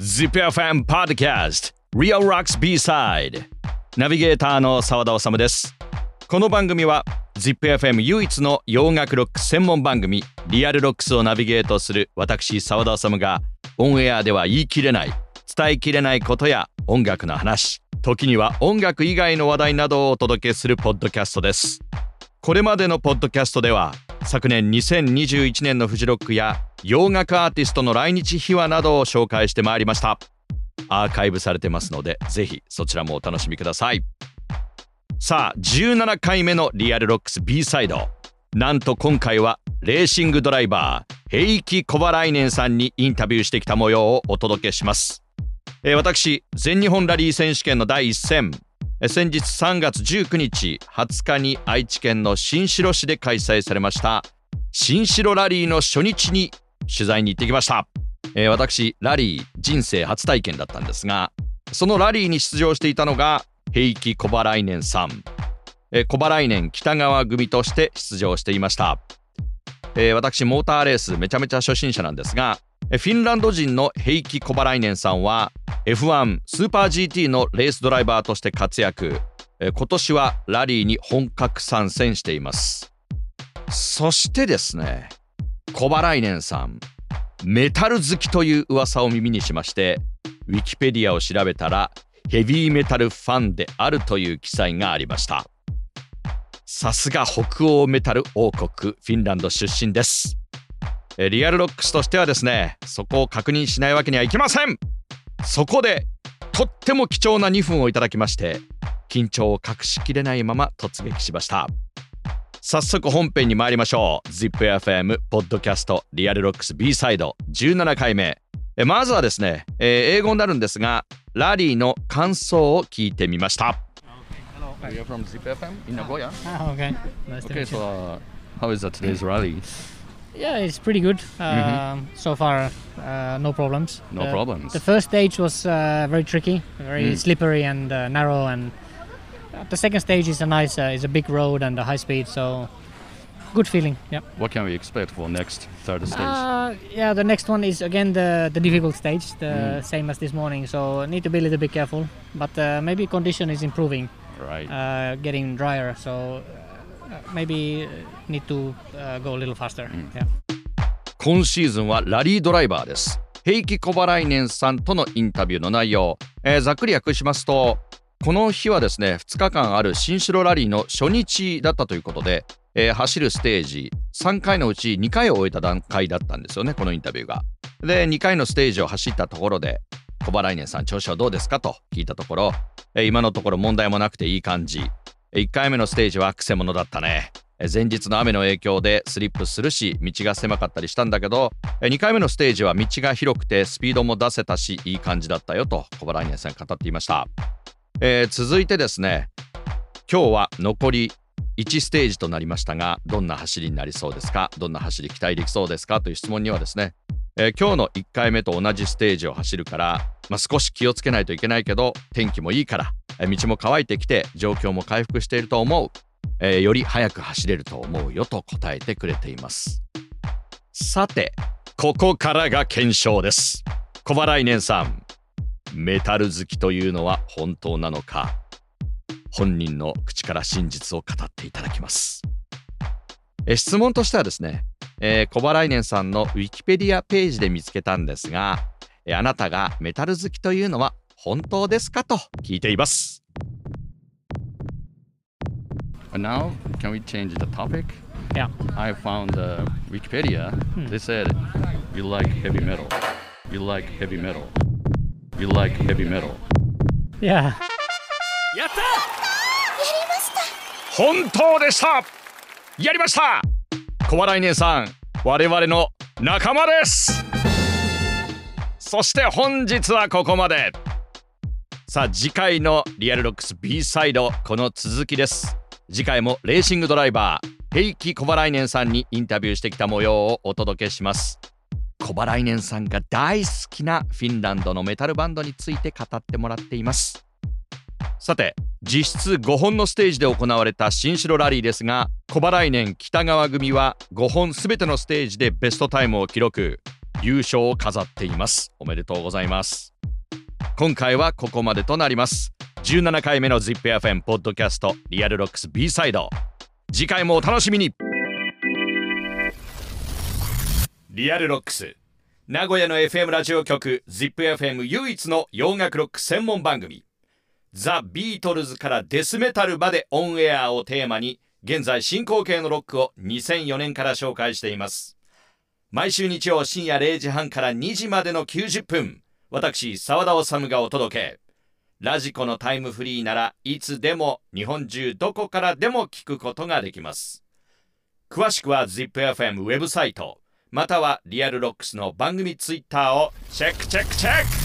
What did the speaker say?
ZIPFM Podcast. Real Rocks B-Side. ナビゲーターの澤田治です。この番組は ZIPFM 唯一の洋楽ロック専門番組リアルロックスをナビゲートする私澤田治がオンエアでは言い切れない伝えきれないことや音楽の話時には音楽以外の話題などをお届けするポッドキャストです。これまでのポッドキャストでは昨年2021年のフジロックや洋楽アーティストの来日秘話などを紹介してまいりました。アーカイブされてますのでぜひそちらもお楽しみください。さあ17回目のリアルロックス B サイド。なんと今回はレーシングドライバーヘイキ・コバライネンさんにインタビューしてきた模様をお届けします、えー、私全日本ラリー選手権の第1戦。先日3月19日20日に愛知県の新城市で開催されました新城ラリーの初日に取材に行ってきました、えー、私ラリー人生初体験だったんですがそのラリーに出場していたのが平木小払年さん、えー、小払年北川組として出場していました、えー、私モーターレースめちゃめちゃ初心者なんですがフィンランド人の平木小払年さんは F1 スーパー GT のレースドライバーとして活躍。今年はラリーに本格参戦しています。そしてですねコバライネンさんメタル好きという噂を耳にしましてウィキペディアを調べたらヘビーメタルファンであるという記載がありました。さすが北欧メタル王国フィンランド出身です。リアルロックスとしてはですねそこを確認しないわけにはいきません。そこでとっても貴重な2分をいただきまして緊張を隠しきれないまま突撃しました。早速本編に参りましょう ZIPFM ポッドキャストリアルロックス B サイド17回目まずはですね、えー、英語になるんですがラリーの感想を聞いてみました Okay. You're from ZIPFM in Nagoya? Ah, okay. Nice okay, so uh, how is that today's rally? Yeah, it's pretty good. Uh, mm-hmm. So far, uh, no problems. No uh, problems. The first stage was uh, very tricky, very mm. slippery and uh, narrow, and the second stage is a nice, uh, is a big road and a high speed. So good feeling. Yeah. What can we expect for next third stage? yeah, the next one is again the the difficult stage, the mm. same as this morning. So need to be a little bit careful, but maybe condition is improving. Right. getting drier, so maybe need to go a little faster. Yeah. 今シーズンはラリードライバーです。平木小払年さんとのインタビューの内容、えー、ざっくり訳しますと この日はですね2日間ある新城ラリーの初日だったということで、えー、走るステージ3回のうち2回を終えた段階だったんですよねこのインタビューが。で2回のステージを走ったところで小払年さん調子はどうですかと聞いたところ、えー、今のところ問題もなくていい感じ1回目のステージはくせ者だったね。前日の雨の影響でスリップするし道が狭かったりしたんだけど2回目のステージは道が広くてスピードも出せたしいい感じだったよと小原ニアさん語っていました、えー、続いてですね今日は残り1ステージとなりましたがどんな走りになりそうですかどんな走り期待できそうですかという質問にはですね、えー、今日の1回目と同じステージを走るから、まあ、少し気をつけないといけないけど天気もいいから道も乾いてきて状況も回復していると思う、えー、より速く走れると思うよと答えてくれています。さてここからが検証です。小払年さん。メタル好きというのは本当なのか？本人の口から真実を語っていただきますえ質問としてはですね、えー、小払年さんのウィキペディアページで見つけたんですが、えあなたがメタル好きというのは本当ですかと聞いています。Now, can we change the topic? Yeah. I found uh, Wikipedia. Hmm. They said, you like heavy metal. You like heavy metal. You like heavy metal. Yeah. やった！やりました。本当でした！やりました！小笑い姉さん我々の仲間です！そして本日はここまで。さあ次回のリアルロックス B サイドこの続きです。次回もレーシングドライバーヘイキ・コバライネンさんにインタビューしてきた模様をお届けしますコバライネンさんが大好きなフィンランドのメタルバンドについて語ってもらっています。さて実質5本のステージで行われた新城ラリーですがコバライネン北川組は5本全てのステージでベストタイムを記録。優勝を飾っています。おめでとうございます。今回はここまでとなります。17回目の ZIPFM ポッドキャストリアルロックス B サイド。次回もお楽しみに。リアルロックス。名古屋の FM ラジオ局 ZIPFM 唯一の洋楽ロック専門番組。ザ・ビートルズからデスメタルまでオンエアをテーマに現在進行形のロックを2004年から紹介しています。毎週日曜深夜0時半から2時までの90分私澤田治がお届け。ラジコのタイムフリーならいつでも日本中どこからでも聞くことができます。詳しくは ZIPFM ウェブサイト。またはリアルロックスの番組ツイッターをチェックチェックチェック